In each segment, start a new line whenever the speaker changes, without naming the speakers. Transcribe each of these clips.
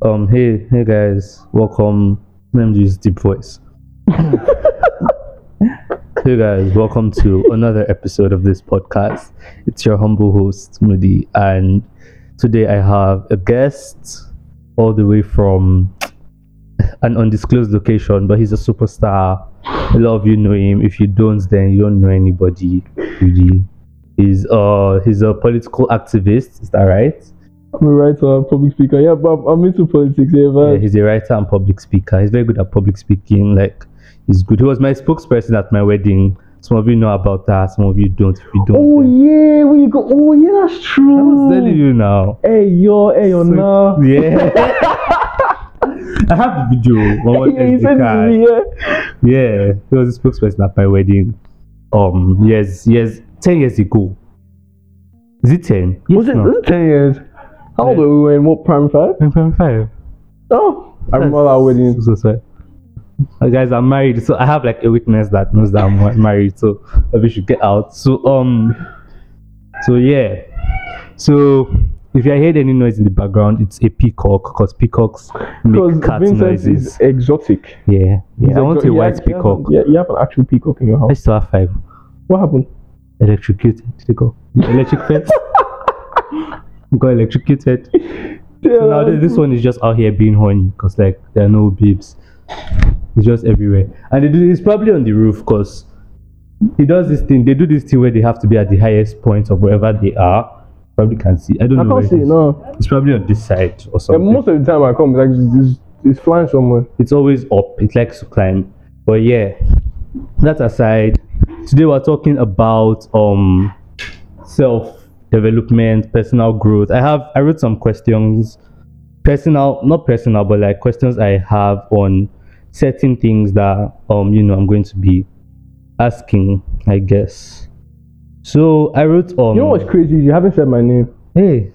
Um, hey, hey guys, welcome. Let me use deep voice. hey guys, welcome to another episode of this podcast. It's your humble host Moody, and today I have a guest all the way from an undisclosed location, but he's a superstar. A lot of you know him. If you don't, then you don't know anybody. Really, he's uh he's a political activist. Is that right?
I'm a writer and public speaker. Yeah, but I'm, I'm into politics. Yeah,
Yeah, he's a writer and public speaker. He's very good at public speaking. Like, he's good. He was my spokesperson at my wedding. Some of you know about that. Some of you don't. If you don't,
oh
then-
yeah, we go? Oh yeah, that's true.
I
true.
was telling you now.
Hey yo, hey yo,
So-
now.
Yeah. I have the video. on what
Yeah,
SD
sent me. Yeah.
Yeah, he was a spokesperson at my wedding. Um, yes, yes, ten years ago. Is it ten? Yes,
Was it?
no.
Was it ten years? How old were we in what prime five?
Ten point five.
Oh, I remember that wedding.
So sorry. Uh, guys, I'm married, so I have like a witness that knows that I'm married. So maybe we should get out. So um, so yeah, so if you heard any noise in the background, it's a peacock because peacocks make cat
Vincent
noises.
is exotic.
Yeah,
He's
yeah. I want
exo-
a white
yeah,
peacock.
Yeah, you have an actual peacock in your house.
I still have five.
What happened?
Electrocuted. Did they go? The electric fence. got electrocuted.
Yeah,
So now this, one is just out here being horny because like there are no babes. It's just everywhere, and it's probably on the roof because he does this thing. They do this thing where they have to be at the highest point of wherever they are. Probably can see. I don't
I
know. where
can't see.
is.
No.
It's probably on this side or
Yeah,
something.
most of the time I come, like it's, it's flying somewhere.
it's always up. It likes to climb. But yeah, that aside, today we're talking about um self development, personal growth. I have I wrote some questions, personal, not personal, but like questions I have on certain things that um you know I'm going to be asking, I guess. So I wrote um
You know what's crazy? You haven't said my name.
hey.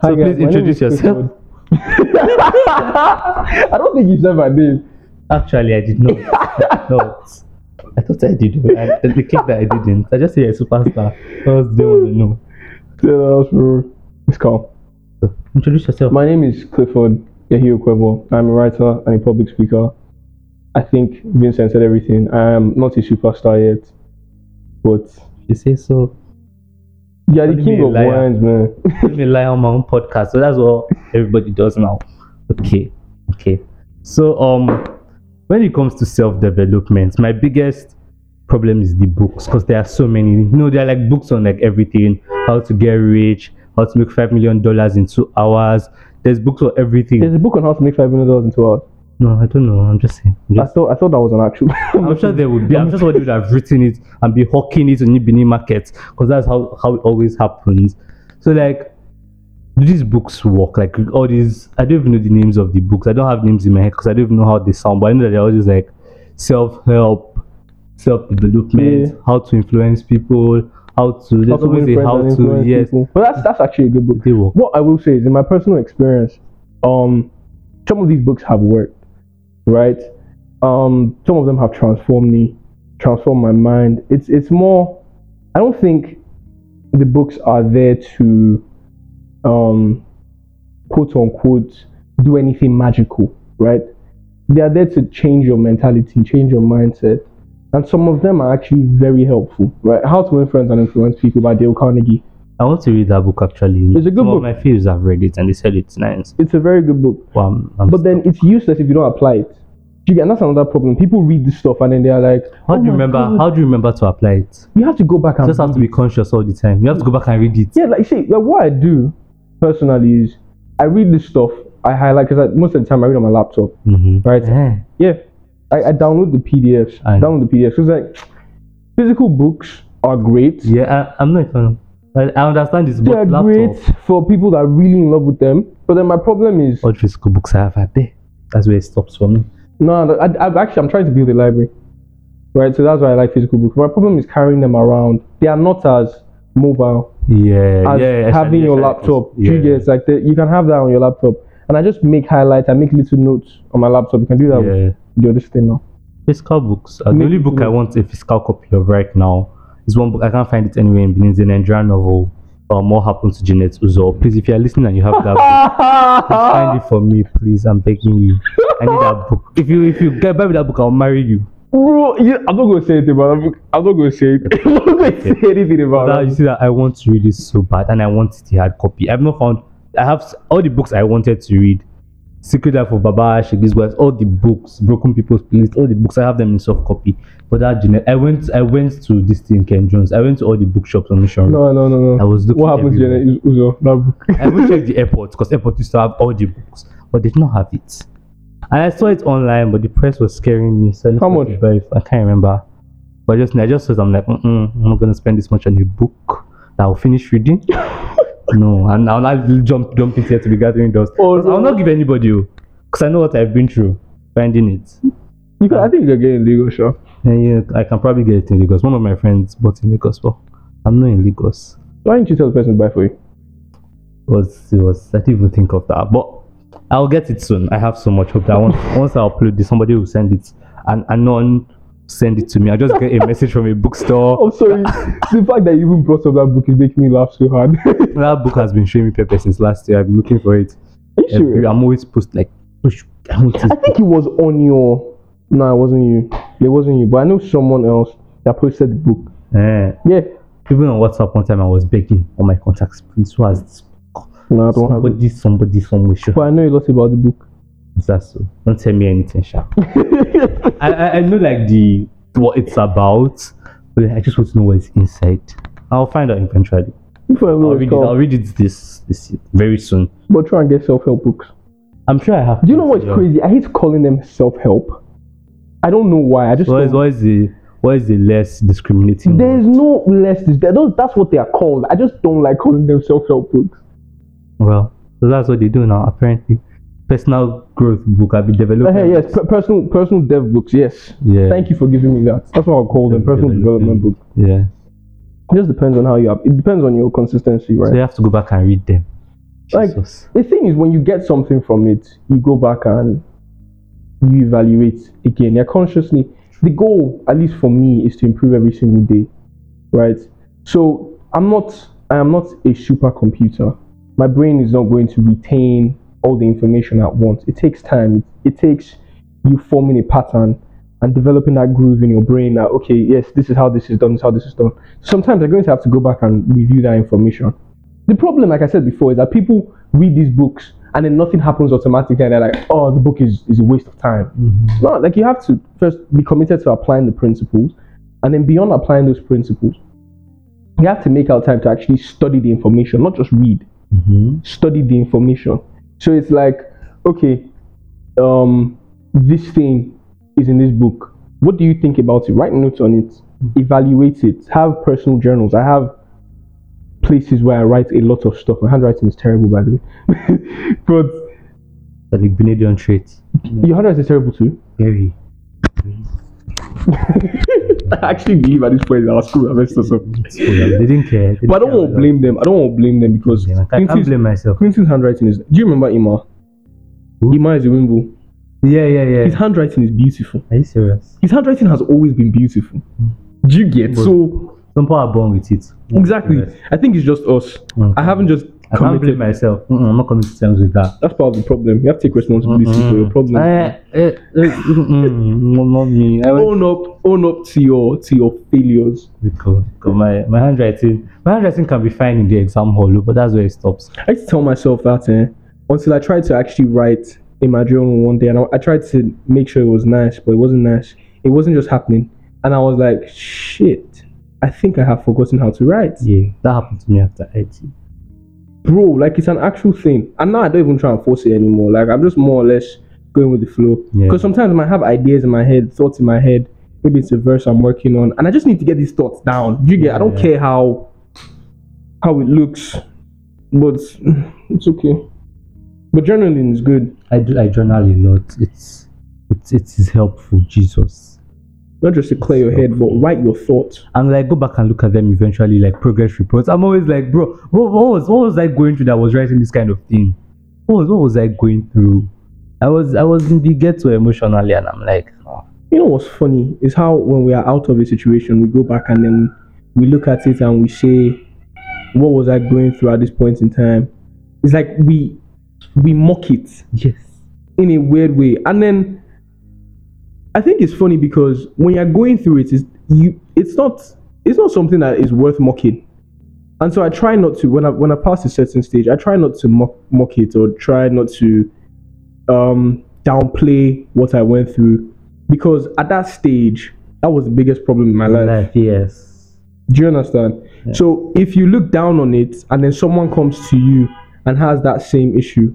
Hi,
So
guys,
please introduce yourself.
I don't think you said my name.
Actually, I did not. no, I thought I did. I, the that I didn't. I just say a superstar. Because they want to know.
Bro. It's.
So, introduce yourself.
My name is Clifford Yahio Kwebo. I'm a writer and a public speaker. I think Vincent said everything. I am not a superstar yet, but
you say so.
yeah, the king of wines, man.
Me lie on my own podcast. So that's what everybody does now. Okay. Okay. So um when it comes to self-development, my biggest problem is the books because there are so many. You know, there are like books on like everything, how to get rich, how to make five million dollars in two hours. There's books on everything.
There's a book on how to make five million dollars in two hours.
No, I don't know. I'm just saying. I'm
I thought I thought that was an actual.
I'm sure there would be. I'm sure somebody would have written it and be hawking it on Ibini markets because that's how, how it always happens. So like, do these books work? Like all these, I don't even know the names of the books. I don't have names in my head because I don't even know how they sound. But I know that they're all just like self-help, self-development,
Yeah.
how to influence people, how to. There's always a how to. Yes,
people. But that's that's actually a good book.
they work.
What I will say is, in my personal experience, um, some of these books have worked, right? Um, some of them have transformed me, transformed my mind. It's it's more. I don't think the books are there to, um, quote unquote, do anything magical, right? They are there to change your mentality, change your mindset, and some of them are actually very helpful, right? How to influence and influence people by Dale Carnegie.
I want to read that book actually.
It's a good
Some
book.
my friends have read it and they said it's nice.
It's a very good book.
Well, I'm, I'm
But then it's useless if you don't apply it. You get? And that's another problem. People read this stuff and then they are like,
how
"Oh
do you remember?
God."
How do you remember to apply it?
You have to go back and
You just have to be conscious all the time. You have to go back and read it.
it. Yeah, like see, like what I do personally is I read this stuff. I highlight because most of the time I read on my laptop.
Mm-hmm.
Right.
Yeah.
Yeah, I, I download the PDFs.
I
download the PDFs. Because like physical books are great.
Yeah, I, I'm not a fan. I, I understand this,
They are
laptop.
great for people that are really in love with them. But then my problem is
All physical books I have are there. That's where it stops for me.
No, I, I've actually I'm trying to build a library, right? So that's why I like physical books. My problem is carrying them around. They are not as mobile
Yeah,
as
yeah.
having your laptop.
Yeah.
You get like the, you can have that on your laptop, and I just make highlights. I make little notes on my laptop. You can do that
yeah.
with your this thing now.
Physical books. Uh, the only book I want a physical copy of right now is one book I can't find it anywhere in Benin. It's a Nigerian novel um, what happened to Jeanette Uzo. Please, if you are listening and you have that book, find it for me, please. I'm begging you. I need that book. If you if you get buy me that book, I'll marry you.
Bro, yeah, I'm not gonna say anything about it. I'm not gonna say it. I'm not gonna say anything about it.
you see that I want to read it so bad, and I want it in hard copy. I've not found. I have all the books I wanted to read. Secret Life of Baba Segi's wives, all the books, Broken People's Playlist, all the books I have them in soft copy. But that Jeanette, I went, I went to this thing, Ken Jones. I went to all the bookshops on Mission. Road.
No, no, no, no.
I was looking
What happened to Uzo? That book.
I even checked the airport because airport used to have all the books, but they did not have it. And I saw it online, but the price was scaring me. So I
How much?
to buy it. I can't remember. But just I just thought I'm like, Mm-mm, I'm not gonna spend this much on a book that I'll finish reading. no, and I'll not jump jump into it to be gathering dust.
Oh,
I'll not give anybody oh, because I know what I've been through finding it.
You can, I think you can get in legal shop.
And yeah, I can probably get it in Lagos. One of my friends bought in Lagos, but I'm not in Lagos.
Why didn't you tell the person to buy for you?
It was it was I didn't even think of that. But I'll get it soon. I have so much hope that once once I upload this, somebody will send it and anon send it to me. I just get a message from a bookstore.
I'm sorry. the fact that you even brought up that book is making me laugh so hard.
That book has been showing me pepper since last year. I've been looking for it.
Are you serious?
I'm always post like push. I
I think it was on your. No, it wasn't you. It wasn't you. But I know someone else that posted the book.
Eh,
Yeah.
even on WhatsApp one time I was begging on my contacts, please who has this book?
No, I don't have it.
Somebody, somebody, somewhere
But I know a lot about the book.
Is that so? Don't tell me anything, Sha. I, I, I know like the what it's about, but I just want to know what is inside. I'll find out eventually.
If I
I'll read it. I'll read it this this very soon.
But try and get self help books.
I'm sure I have.
Do you know what's crazy? I hate calling them self help. I don't know why. I just
What is
don't-
what is the what is the less discriminating?
there's no less. Those, that's what they are called. I just don't like calling them self help books.
Well, so that's what they do now. Apparently, personal growth book. I've been developing.
Uh, yes, per- personal personal dev books. Yes.
Yeah.
Thank you for giving me that. That's what I'll call them. Personal
Development.
book.
Yeah.
It just depends on how you have. It depends on your consistency, right?
So you have to go back and read them.
Like-
Jesus.
the thing is when you get something from it you go back and you evaluate again you're consciously the goal at least for me is to improve every single day right so i'm not i am not a supercomputer my brain is not going to retain all the information at once it takes time it takes you forming a pattern and developing that groove in your brain that okay yes this is how this is done this is how this is done sometimes you're going to have to go back and review that information the problem, like I said before, is that people read these books and then nothing happens automatically, and they're like, "Oh, the book is, is a waste of time."
Mhm.
No, like you have to first be committed to applying the principles, and then beyond applying those principles, you have to make out time to actually study the information, not just read.
Mhm.
Study the information. So it's like, okay, um, this thing is in this book. What do you think about it? Write notes on it. Evaluate it. Have personal journals. I have places where I write a lot of stuff. My handwriting is terrible, by the way. but
The Benedion trait.
your handwriting is terrible too.
Very.
I actually believe at this point in our school I messed us up.
They didn't care. They
But I don't want to blame them. I don't want to blame them because
them. I can't, blame myself.
Quincy's handwriting is. Do you remember Ima?
Who?
Ima is a Wimble.
Yeah, yeah, yeah.
His handwriting is beautiful.
Are you serious?
His handwriting has always been beautiful. Do you get?
But-
So
Some people are born with it.
exactly. I think it's just us.
Mm.
I haven't just
I can't blame myself. Mm-mm, I'm not coming to terms with that.
That's part of the problem. You have to take responsibility for your problem.
Eh, eh, eh, mm-mm, no, not me. I
own up, own up to your to your failures.
because, because my, my handwriting my handwriting can be fine in the exam hall, but that's where it stops.
I used to tell myself that eh, until I tried to actually write in my journal one day, and I, I tried to make sure it was nice, but it wasn't nice. It wasn't just happening, and I was like, shit. I think I have forgotten how to write,
Yeah, that happened to me after IT.
Bro. Like it's an actual thing, and now I don't even try and force it anymore. Like I'm just more or less going with the flow.
Yeah.
Because sometimes I have ideas in my head, thoughts in my head. Maybe it's a verse I'm working on, and I just need to get these thoughts down. You get? I don't
Yeah.
care how how it looks, but it's okay. But journaling is good.
I do I journal a lot. It's it's it is helpful, Jesus.
Not just to clear your head, but write your thoughts.
And like go back and look at them eventually, like progress reports. I'm always like, bro, what, what was what was I going through that was writing this kind of thing? What was what was I going through? I was I was in the ghetto emotionally, and I'm like, oh,
You know what's funny is how when we are out of a situation, we go back and then we look at it and we say, what was I going through at this point in time? It's like we we mock it
Yes.
in a weird way. And then I think it's funny because when you're going through it, it's you it's not it's not something that is worth mocking. And so I try not to when I when I pass a certain stage, I try not to mock, mock it or try not to um downplay what I went through because at that stage that was the biggest problem in my life.
Life, yes.
Do you understand? So if you look down on it and then someone comes to you and has that same issue,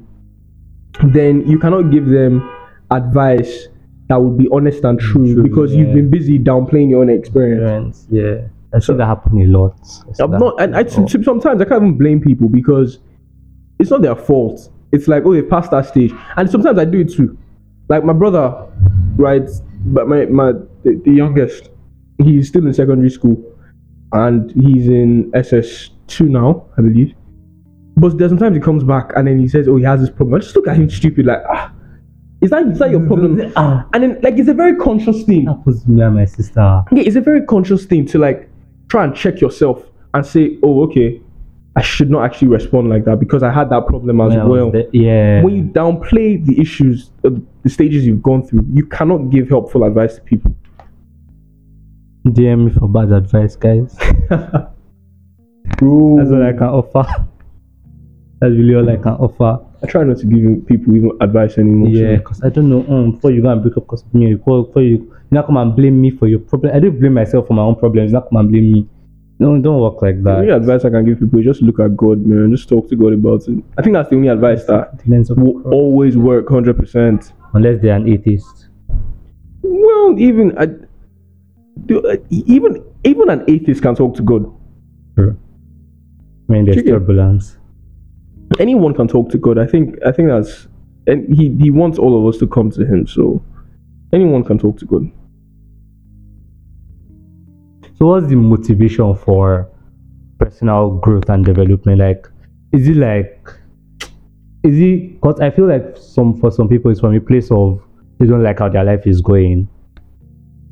then you cannot give them advice that would be honest and true,
True,
because
yeah.
you've been busy downplaying your own experience.
Yeah. I see that happen a lot. I
I'm not, and I, sometimes I can't even blame people because it's not their fault. It's like, oh, they passed that stage, and sometimes I do it too. Like my brother, right? But my my the, the youngest, he's still in secondary school, and he's in SS two now, I believe. But there's sometimes he comes back and then he says, oh, he has this problem. I just look at him stupid, like, ah, is that is that your problem?
Ah,
And then like it's a very conscious thing.
that was me and my sister.
Yeah, it's a very conscious thing to like try and check yourself and say, oh, okay, I should not actually respond like that because I had that problem as
When
well.
there- yeah.
When you downplay the issues, uh, the stages you've gone through, you cannot give helpful advice to people.
DM me for bad advice, guys.
Bro,
That's all I can offer. That's really all I can offer.
I try not to give people even advice anymore.
Yeah, because I don't know. Um, before you go and break up because of me, before, before you, you not come and blame me for your problem. I don't blame myself for my own problems. Not come and blame me. No, don't work like that.
The only advice I can give people is just look at God, man. Just talk to God about it. I think that's the only advice that
The lens of
will always work 100%.
Unless they're an atheist.
Well, even I, uh, even even an atheist can talk to God.
True. When there's
Chicken.
turbulence.
Anyone can talk to God. I think I think that's and he he wants all of us to come to him. So anyone can talk to God.
So what's the motivation for personal growth and development? Like, is it like, is it? Because I feel like some for some people it's from a place of they don't like how their life is going.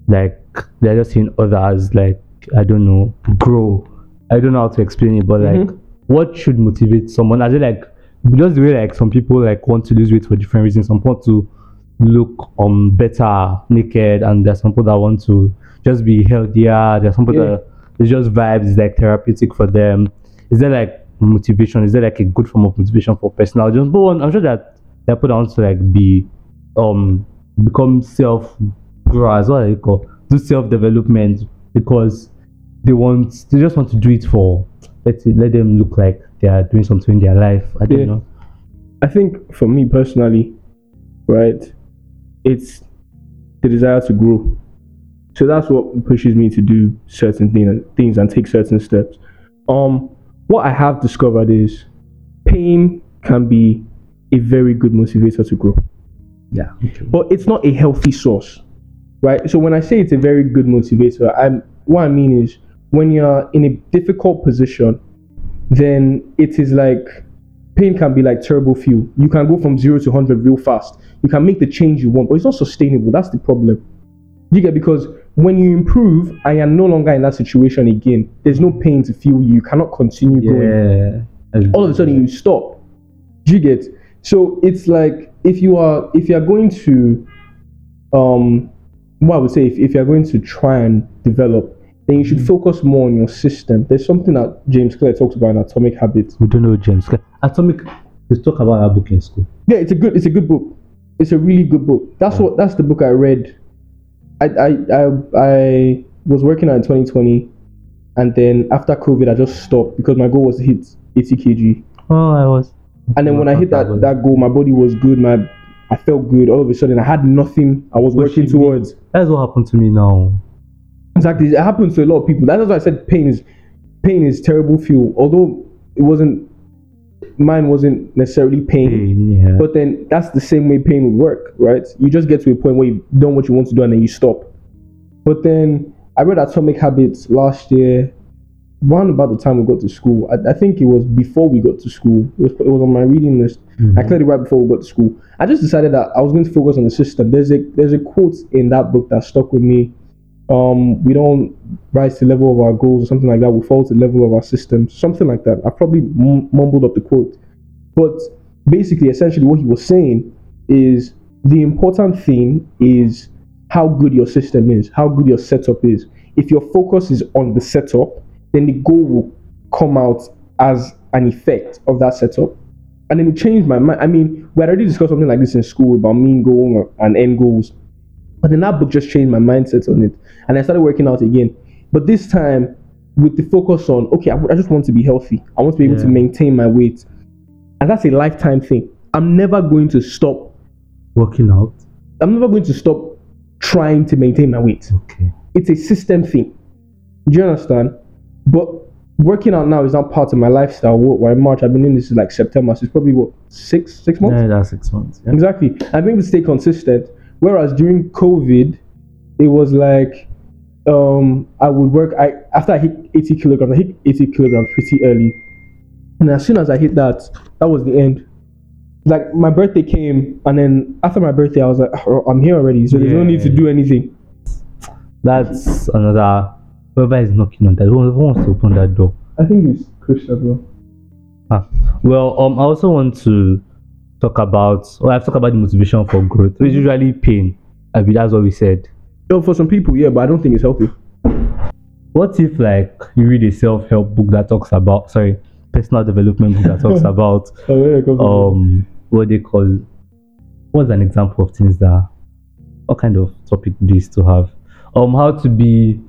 Like they're just seeing others like I don't know grow. I don't know how to explain it, but like,
Mhm.
What should motivate someone? Is it like just the way like some people like want to lose weight for different reasons? Some want to look um better naked, and there's some people that want to just be healthier. There's some people
Yeah.
that it's just vibes, it's like therapeutic for them. Is there like motivation? Is there like a good form of motivation for personal? Just but one, I'm sure that they're put on to like be um become self growers, what they call do self development because they want they just want to do it for let it, let them look like they are doing something in their life. I don't
Yeah.
know.
I think for me personally, right, it's the desire to grow. So that's what pushes me to do certain thing, things and take certain steps. Um, what I have discovered is pain can be a very good motivator to grow,
Yeah.
but it's not a healthy source, right? So when I say it's a very good motivator, I'm what I mean is when you're in a difficult position, then it is like pain can be like terrible fuel. You can go from zero to 100 real fast. You can make the change you want, but it's not sustainable. That's the problem. You get because when you improve and you're no longer in that situation again, there's no pain to fuel you. You cannot continue going.
Yeah.
All of a sudden you stop. You get? So it's like if you are if you are going to um what I would say if, if you're going to try and develop, then you should mm-hmm. focus more on your system. There's something that James Clear talks about in Atomic Habits.
we don't know James. Clear. Atomic they talk about that book in school.
Yeah, it's a good it's a good book. It's a really good book. That's what that's the book I read. I I I, I was working on 2020 and then after COVID I just stopped because my goal was to hit 80 kg.
Oh I was
And then when I hit that that goal, my body was good, my I felt good. All of a sudden I had nothing I was working
Pushing me.
towards.
that's what happened to me now.
Exactly. It happens to a lot of people. That's why I said pain is pain is terrible fuel. Although it wasn't mine wasn't necessarily pain.
Pain, yeah.
But then that's the same way pain would work, right? You just get to a point where you've done what you want to do and then you stop. But then I read Atomic Habits last year, around about the time we got to school. I, I think it was before we got to school. It was, it was on my reading list. I mm-hmm. cleared it right before we got to school. I just decided that I was going to focus on the system. There's a there's a quote in that book that stuck with me. Um, we don't rise to the level of our goals or something like that. We fall to the level of our system, something like that. I probably m- mumbled up the quote, but basically, essentially, what he was saying is the important thing is how good your system is, how good your setup is. If your focus is on the setup, then the goal will come out as an effect of that setup. And then it changed my mind. I mean, we had already discussed something like this in school about mean goal and end goals. But then that book just changed my mindset on it. And I started working out again. But this time, with the focus on, okay, I, I just want to be healthy. I want to be able to maintain my weight. And that's a lifetime thing. I'm never going to stop.
Working out.
I'm never going to stop trying to maintain my weight.
Okay.
It's a system thing. Do you understand? But working out now is not part of my lifestyle. In March, I've been doing this is like September, so it's probably what six six months.
Yeah, that's six months. Yeah.
Exactly. I've been able to stay consistent. Whereas during COVID, it was like um, I would work. I after I hit 80 kilograms, I hit 80 kilograms pretty early, and as soon as I hit that, that was the end. Like my birthday came, and then after my birthday, I was like, "Oh, I'm here already, so there's no need to do anything.
That's another. Whoever is knocking on that, who wants to open that door?
I think it's as well.
Ah, well, um, I also want to talk about. Well, I've talked about the motivation for growth. It's usually pain. I mean, that's what we said.
No, for some people, yeah, but I don't think it's healthy.
What if, like, you read a self-help book that talks about, sorry, personal development book that talks about,
yeah, come on.
um, what they call, what's an example of things that, what kind of topic do you to have? Um, how to be,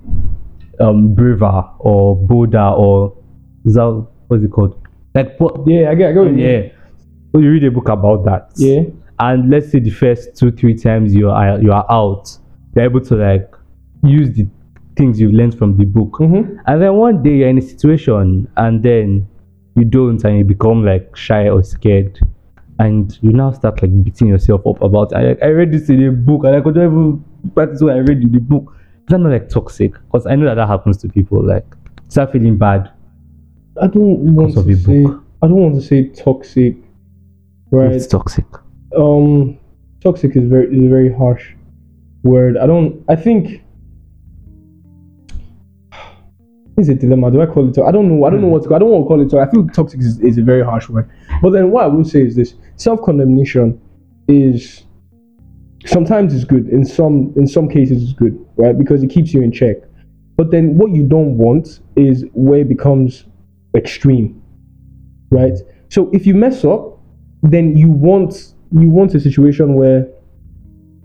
um, braver or bolder or is that what's it called? Like, what?
yeah, I get, I get. what.
Yeah. So you read a book about that.
Yeah.
and let's say the first two three times you are you are out you're able to like use the things you've learned from the book
Mm-hmm.
and then one day you're in a situation and then you don't and you become like shy or scared and you now start like beating yourself up about I, I read this in a book and I could not even practice what I read in the book is that not like toxic because I know that that happens to people like start feeling bad
I don't want to say. I don't want to say toxic. Right.
it's toxic.
Um toxic is very is a very harsh word. I don't i think it's a dilemma? Do i call it to- i don't know i don't know what to i don't want to call it to- i feel toxic is, is a very harsh word. But then what i will say is this self-condemnation is sometimes it's good in some in some cases it's good right? Because it keeps you in check. But then what you don't want is where it becomes extreme right? So if you mess up then you want you want a situation where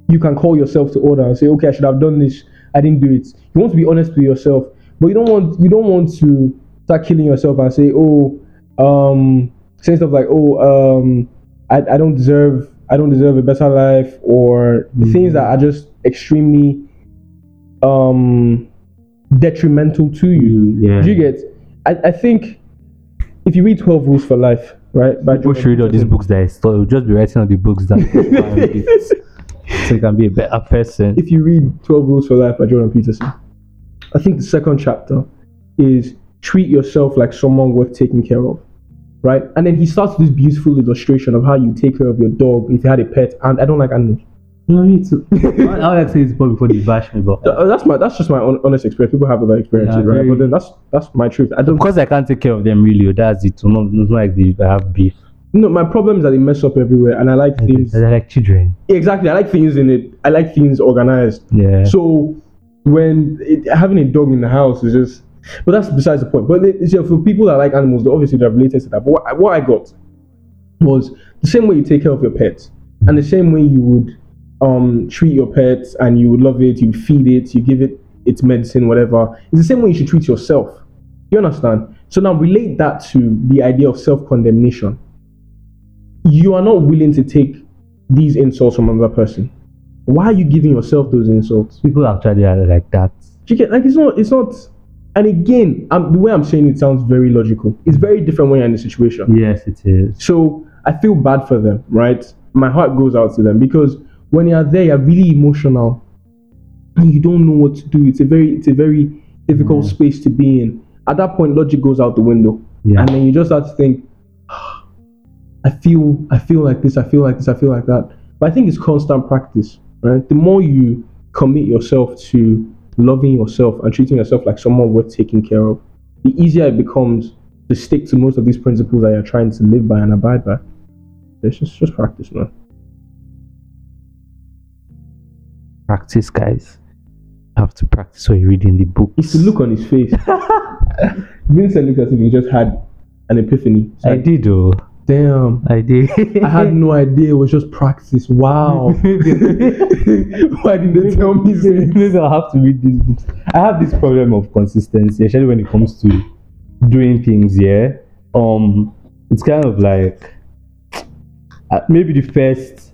you can call yourself to order and say, okay, I should have done this. I didn't do it. You want to be honest with yourself, but you don't want you don't want to start killing yourself and say, oh, um, say stuff like, oh, um, I, I don't deserve I don't deserve a better life, or things that are just extremely um detrimental to you.
yeah
Do you get? I, I think if you read Twelve Rules for Life, right? By
people should read all these books that I stole. You'll just be writing all the books that so you can be a better person.
if you read 12 Rules for Life by Jordan Peterson, I think the second chapter is treat yourself like someone worth taking care of. Right? And then he starts this beautiful illustration of how you take care of your dog if you had a pet. And I don't like animals.
No, me too. I would like to say this before they bash me, but
Th- uh, That's my that's just my hon- honest experience. People have other experiences,
Yeah,
right?
very-
But then that's that's my truth. I don't
because I can't take care of them really, that's it. Not, not like the, I have beef.
no my problem is that they mess up everywhere and I like things
They're like children.
exactly I like things in it. I like things organized.
Yeah.
So when it, having a dog in the house is just, but that's besides the point. But it, so for people that like animals, obviously they're related to that. But what, I- what I got was the same way you take care of your pets, and the same way you would um, treat your pet, and you would love it, you feed it, you give it its medicine, whatever. It's the same way you should treat yourself. You understand? So now relate that to the idea of self-condemnation. You are not willing to take these insults from another person. Why are you giving yourself those insults?
People actually are like that.
You get like it's not it's not and again I'm, the way i'm saying it sounds very logical it's very different when you're in the situation
Yes, it is.
so i feel bad for them right my heart goes out to them because when you're there you're really emotional. And you don't know what to do. It's a very it's a very difficult mm. space to be in. At that point logic goes out the window.
Yeah.
and then you just start to think ah, i feel i feel like this i feel like this i feel like that. But i think it's constant practice right? The more you commit yourself to loving yourself and treating yourself like someone worth taking care of, the easier it becomes to stick to most of these principles that you're trying to live by and abide by. It's just just practice, man.
Practice, guys. You have to practice what you read in the book.
It's the look on his face. Vincent looked as if he just had an epiphany. It's
I
like,
did, though.
Damn.
I did.
I had no idea it was just practice. Wow. Why didn't they tell me this?
Maybe I'll have to read these books. I have this problem of consistency, especially when it comes to doing things. Yeah, um, it's kind of like uh, maybe the first,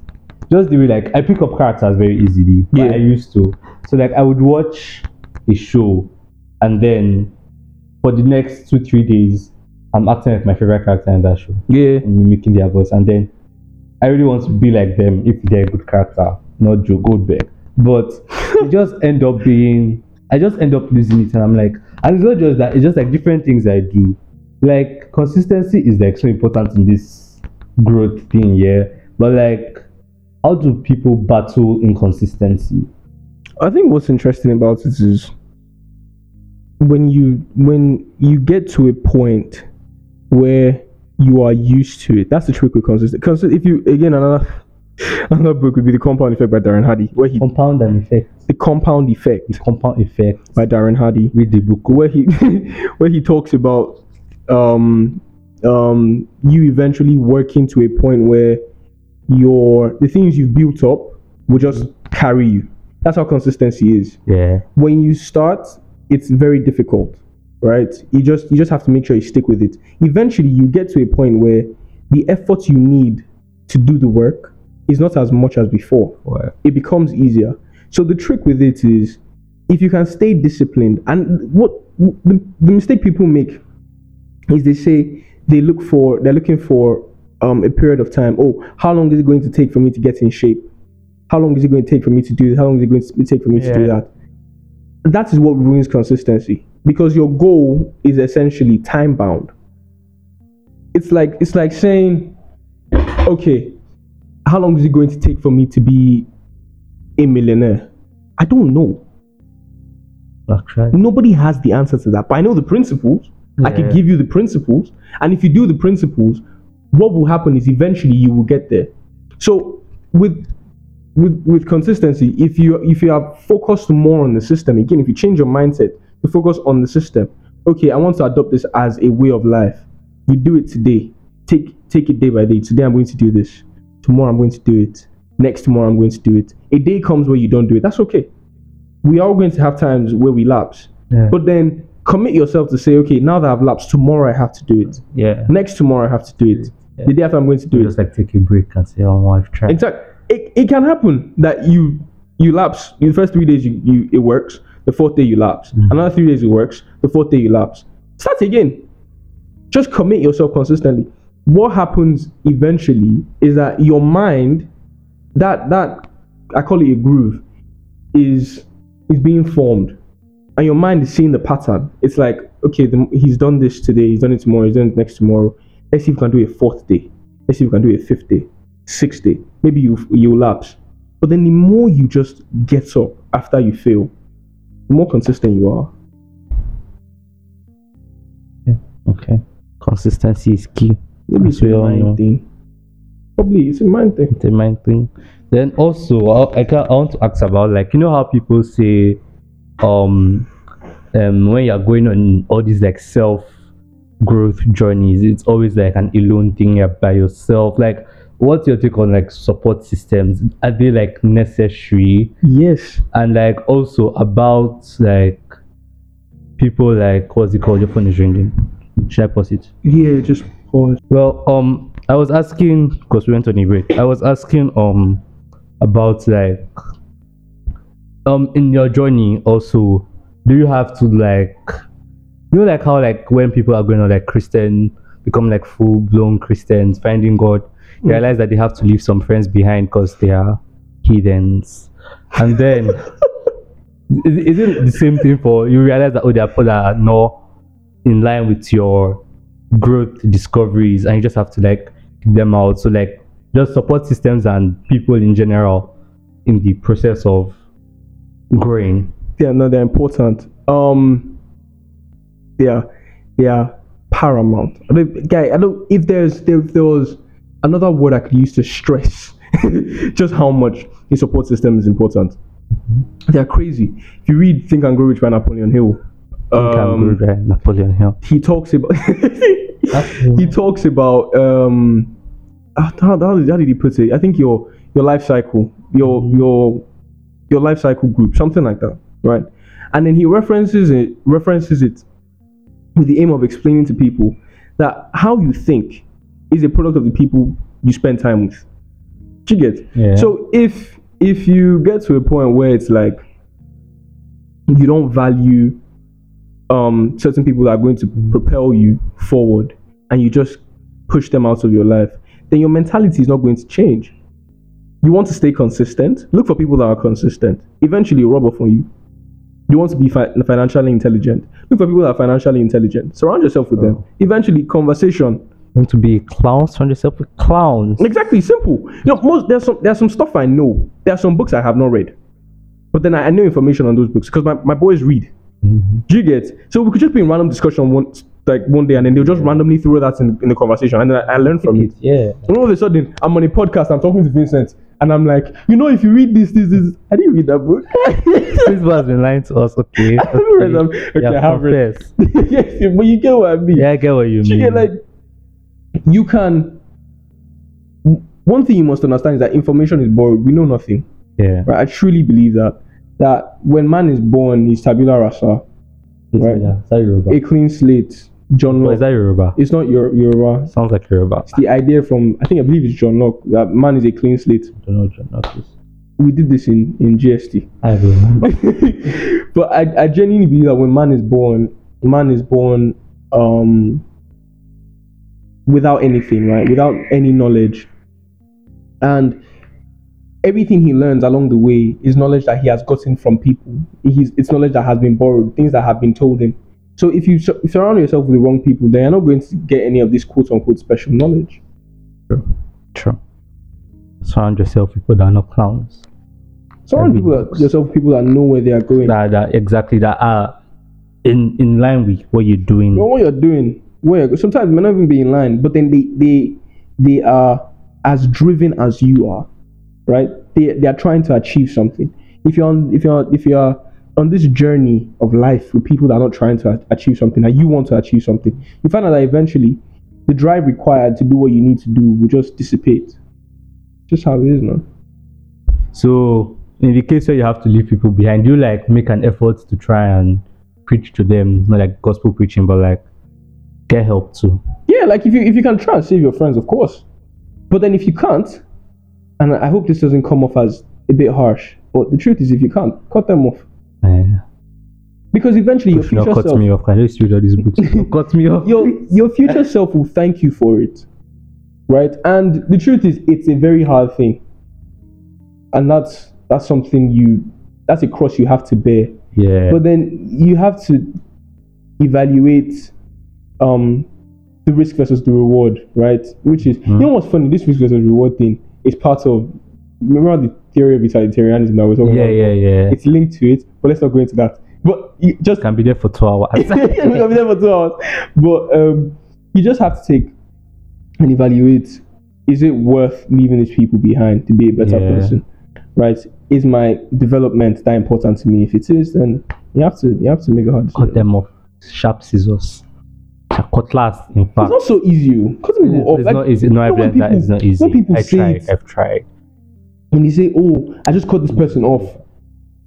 just the way like I pick up characters very easily.
Yeah.
I used to. So like I would watch a show, and then for the next two three days, I'm acting like my favorite character in that show
Yeah.
and mimicking their voice. And then I really want to be like them if they're a good character, not Joe Goldberg. But it just end up being, I just end up losing it. And I'm like, and it's not just that, it's just like different things I do. Like, consistency is like so important in this growth thing, yeah. But like, how do people battle inconsistency?
I think what's interesting about it is when you when you get to a point where you are used to it. That's the trick with consistency. Because if you again another another book would be the Compound Effect by Darren Hardy, where he
Compound and effect.
the Compound Effect The
Compound effect.
by Darren Hardy,
Read the book.
where he where he talks about um um you eventually working to a point where your the things you've built up will just carry you. That's how consistency is.
Yeah.
when you start, it's very difficult, right? You just you just have to make sure you stick with it. Eventually, you get to a point where the effort you need to do the work is not as much as before. It becomes easier. So the trick with it is, if you can stay disciplined, and what the, the mistake people make is they say they look for they're looking for um, a period of time. Oh, how long is it going to take for me to get in shape? How long is it going to take for me to do this? How long is it going to take for me to do that? That is what ruins consistency because your goal is essentially time bound. It's like it's like saying, okay, how long is it going to take for me to be a millionaire? I don't know. Nobody has the answer to that. But I know the principles. I can give you the principles. And if you do the principles, what will happen is eventually you will get there. So with with with consistency, if you if you are focused more on the system, again, if you change your mindset to focus on the system, okay, I want to adopt this as a way of life. You do it today. Take take it day by day. Today I'm going to do this. Tomorrow I'm going to do it. Next tomorrow I'm going to do it. A day comes where you don't do it. That's okay. We are going to have times where we lapse.
Yeah.
But then commit yourself to say, okay, now that I've lapsed, tomorrow I have to do it.
yeah.
Next tomorrow I have to do it.
Yeah.
The day after I'm going to do it.
just like take a break and say, "Oh, I've tried."
Exactly. It, it can happen that you you lapse. In the first three days you, you it works. The fourth day you lapse. Mm-hmm. Another three days it works. The fourth day you lapse. Start again. Just commit yourself consistently. What happens eventually is that your mind, that that I call it a groove, is is being formed, and your mind is seeing the pattern. It's like okay, the, he's done this today. He's done it tomorrow. He's done it next tomorrow. Let's see if we can do a fourth day. Let's see if we can do a fifth day, sixth day. Maybe you you lapse, but then the more you just get up after you fail, the more consistent you are.
Okay. Consistency is key.
Maybe it's a mind thing. Probably it's a mind thing.
It's a mind thing. Then also, I, I, can, I want to ask about like you know how people say, um, um, when you're going on all these like self growth journeys, it's always like an alone thing. You're by yourself. Like, what's your take on like support systems? Are they like necessary?
Yes.
And like also about like people like what's it called? Your phone is ringing. Should I pause it?
Yeah. Just pause.
Well, um, I was asking because we went on a break. I was asking um about like um in your journey also, do you have to like you know like how like when people are going on like Christian become like full blown Christians, finding God, you realize that they have to leave some friends behind because they are heathens, and then. Is, is it the same thing for you realize that oh there are people that are not in line with your growth discoveries and you just have to like them out so like just support systems and people in general in the process of growing
Yeah, no, they're important. Um, yeah, yeah, paramount. I don't, guy, I don't. If there's there, if there was another word I could use to stress just how much the support system is important. They're crazy. If you read Think and Grow Rich by Napoleon Hill,
Um, Napoleon Hill.
he talks about he talks about um how, how, how did, how did he put it? I think your your life cycle, your your your life cycle group, something like that, right? And then he references it references it with the aim of explaining to people that how you think is a product of the people you spend time with. You get?
Yeah.
So if if you get to a point where it's like you don't value um, certain people that are going to propel you forward and you just push them out of your life, then your mentality is not going to change. You want to stay consistent, look for people that are consistent. Eventually, it'll rub off on you. You want to be fi- financially intelligent, look for people that are financially intelligent. Surround yourself with them. Eventually, conversation.
You want to be a clowns? Surround yourself with clowns.
Exactly, simple. You know, most there's some there's some stuff I know. There are some books I have not read, but then I, I know information on those books because my, my boys read.
Mhm.
Do you get? So we could just be in random discussion one like one day, and then they'll just randomly throw that in, in the conversation, and then I, I learn from it.
Yeah.
And all of a sudden, I'm on a podcast, I'm talking to Vincent, and I'm like, you know, if you read this, this, this, I didn't read that book.
This has been lying to us. Okay.
I haven't read them. Okay,
Yeah,
I have read. yes, but you get what I mean.
Yeah, I get what you mean.
get like, you can. One thing you must understand is that information is borrowed. We know nothing.
yeah.
Right? I truly believe that. That when man is born, he's tabula rasa, Right.
Yeah. Yoruba?
a clean slate. John
Oh,
Locke.
is that Yoruba?
It's not your Yoruba.
Sounds like Yoruba.
It's the idea from I think I believe it's John Locke that man is a clean slate.
I don't know. John Locke is-
We did this in in GST.
I remember.
but I, I genuinely believe that when man is born, man is born um without anything, right? Without any knowledge. And everything he learns along the way is knowledge that he has gotten from people. He's, it's knowledge that has been borrowed, things that have been told him. So if you sur- surround yourself with the wrong people, then you're not going to get any of this quote unquote special knowledge.
True. Surround yourself with people that are not clowns.
Surround people that, yourself with people that know where they are going.
That, that exactly that are in in line with what you're doing.
know what you're doing. Where sometimes they may not even be in line, but then they they they are as driven as you are, right? They they are trying to achieve something. If you're on if you're if you're on this journey of life with people that are not trying to achieve something, and you want to achieve something, you find out that eventually the drive required to do what you need to do will just dissipate. Just how it is, man.
So in the case where you have to leave people behind, you like make an effort to try and preach to them, not like gospel preaching, but like get help too.
Yeah, like if you if you can try and save your friends, of course. But then if you can't, and I hope this doesn't come off as a bit harsh, but the truth is, if you can't, cut them off Because eventually your
push me off,
future
cut
self,
me off. Can I just read all these books? cut me off.
your your future self will thank you for it, right? And the truth is, it's a very hard thing, and that's that's something you that's a cross you have to bear.
Yeah.
But then you have to evaluate um the risk versus the reward, right? Which is you know what's funny, this risk versus reward thing is part of remember the theory of utilitarianism that we're talking
yeah,
about?
yeah, yeah. yeah.
It's linked to it, but let's not go into that. But you just
can be there for two hours.
can be there for two hours. But um, you just have to take and evaluate: is it worth leaving these people behind to be a better
Yeah.
person? Right? Is my development that important to me? If it is, then you have to you have to make a hard
cut them off. Sharp scissors. Cutlass, in fact.
It's not so easy. oh. Cutting people off.
It's
like,
not easy. No, I
you know when
blend that. It's not easy.
When people
I
say
tried.
it,
I've tried.
When they say, "Oh, I just cut this person off,"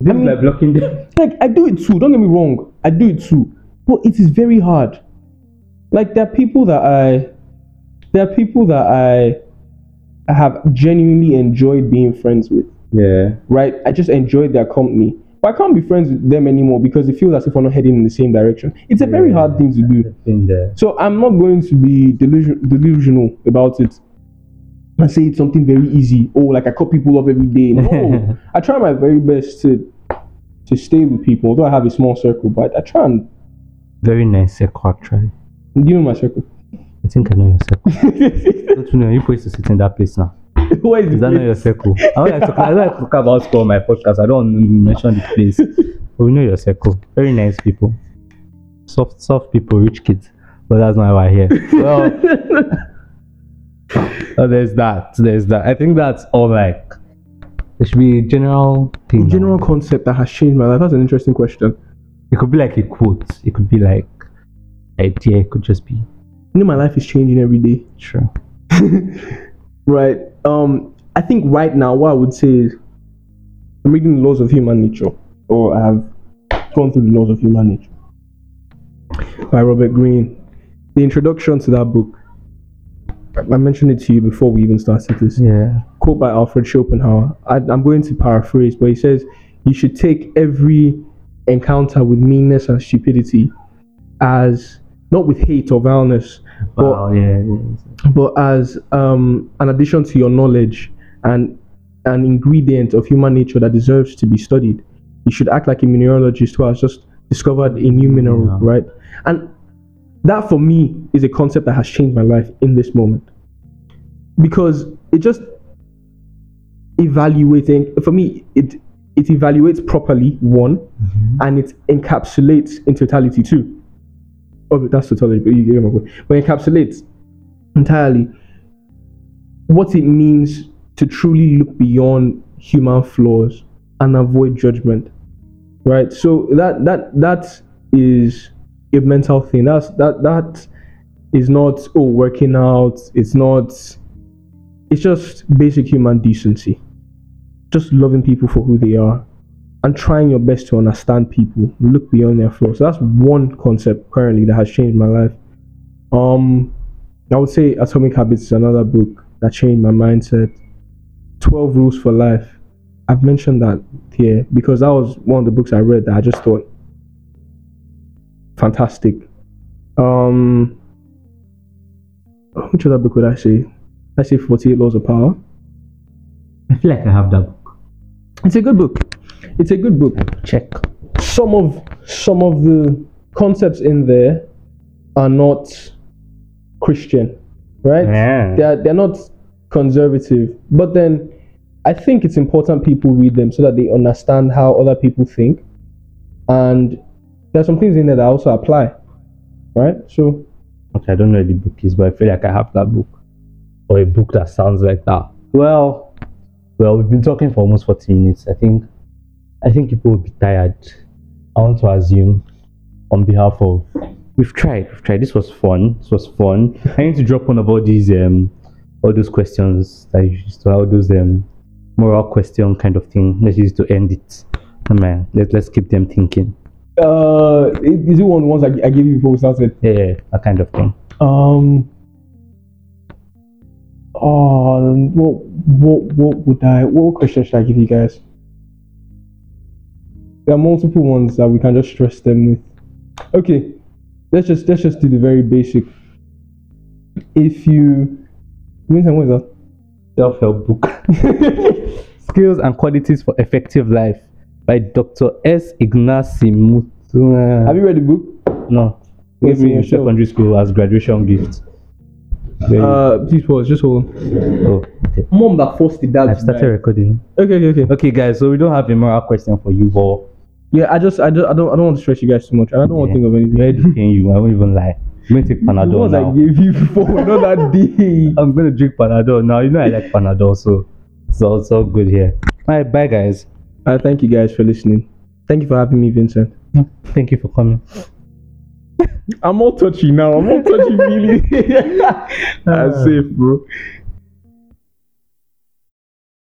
This
mean-
is like blocking them.
like I do it too. Don't get me wrong, I do it too, but it is very hard. Like there are people that I, there are people that I, I have genuinely enjoyed being friends with.
Yeah.
Right, I just enjoyed their company, but I can't be friends with them anymore because it feels as if we're not heading in the same direction. It's a very hard thing to do. So I'm not going to be delusion, delusional about it and say it's something very easy. Oh, like I cut people off every day. No, I try my very best to to stay with people. Although I have a small circle, but I try and
Very nice circle, actually.
Give me my circle.
I think I know your circle. Don't you know? You're supposed to sit in that place now.
Where is
Is that not your circle? I don't like to, I don't like to talk about school on my podcast. I don't mention the place. we know your circle. Very nice people. Soft, soft people, rich kids. But that's not why we're here. Well, oh, there's that. There's that. I think that's all like. There should be a general thing. now.
General concept that has changed my life. That's an interesting question.
It could be like a quote. It could be like idea. It could just be
You know, my life is changing every day.
sure.
Right. Um, I think right now what I would say is I'm reading the laws of human nature, or I have gone through the laws of human nature by Robert Greene. The introduction to that book, I mentioned it to you before we even started this.
Yeah.
Quote by Alfred Schopenhauer. I, I'm going to paraphrase, but he says you should take every encounter with meanness and stupidity as not with hate or vileness, but
Yeah. yeah.
but as um, an addition to your knowledge and an ingredient of human nature that deserves to be studied. You should act like a mineralogist who has just discovered a new mineral,
Yeah.
right? And that for me is a concept that has changed my life in this moment. Because it just evaluating for me it it evaluates properly one mm-hmm. and it encapsulates in totality two. Oh, that's totality, but you get my point. But encapsulates entirely what it means to truly look beyond human flaws and avoid judgment right so that that that is a mental thing that's that that is not oh working out it's not it's just basic human decency just loving people for who they are and trying your best to understand people look beyond their flaws so that's one concept currently that has changed my life um I would say Atomic Habits is another book that changed my mindset. 12 Rules for Life. I've mentioned that here because that was one of the books I read that I just thought fantastic. Um, which other book would I say? I say 48 Laws of Power.
I feel like I have that book.
It's a good book. It's a good book.
Check.
some of some of the concepts in there are not Christian, right?
Yeah.
They're they're not conservative, but then I think it's important people read them so that they understand how other people think, and there's some things in there that also apply, right? So
Okay, I don't know the book is, but I feel like I have that book. Or a book that sounds like that. Well, well, we've been talking for almost 40 minutes. I think I think people will be tired. I want to assume on behalf of we've tried, we've tried. This was fun. This was fun. I need to drop one of all these um all those questions that you used to all those um moral question kind of thing. Let's use to end it. Oh, man, let, let's keep them thinking.
Uh, is it one of the ones I, I gave you before we started?
Yeah, yeah, that kind of thing.
Um. Oh, what what what would I? What question should I give you guys? There are multiple ones that we can just stress them with. Okay, let's just let's just do the very basic. If you, Vincent, what is that?
self-help book skills and qualities for effective life by dr s ignacy Mutu-
Have you read the book?
no
Wait,
gave me in secondary school as graduation gift Very-
Uh, please pause. Just hold on.
oh, okay.
Mom that forced the dad.
i've started recording
Okay, okay, okay.
okay guys so we don't have a moral question for you but
Yeah, I just, I just, I don't, I don't want to stress you guys too much, I don't want to think of anything.
where do you i won't even lie i'm gonna take
The
panadol
ones I
now
gave you before, not that day.
i'm gonna drink panadol now you know i like panadol so it's all, it's all good here all right bye guys
Uh, thank you guys for listening. Thank you for having me, Vincent.
thank you for coming
I'm all touchy now. I'm all touchy feely. I'm safe, bro.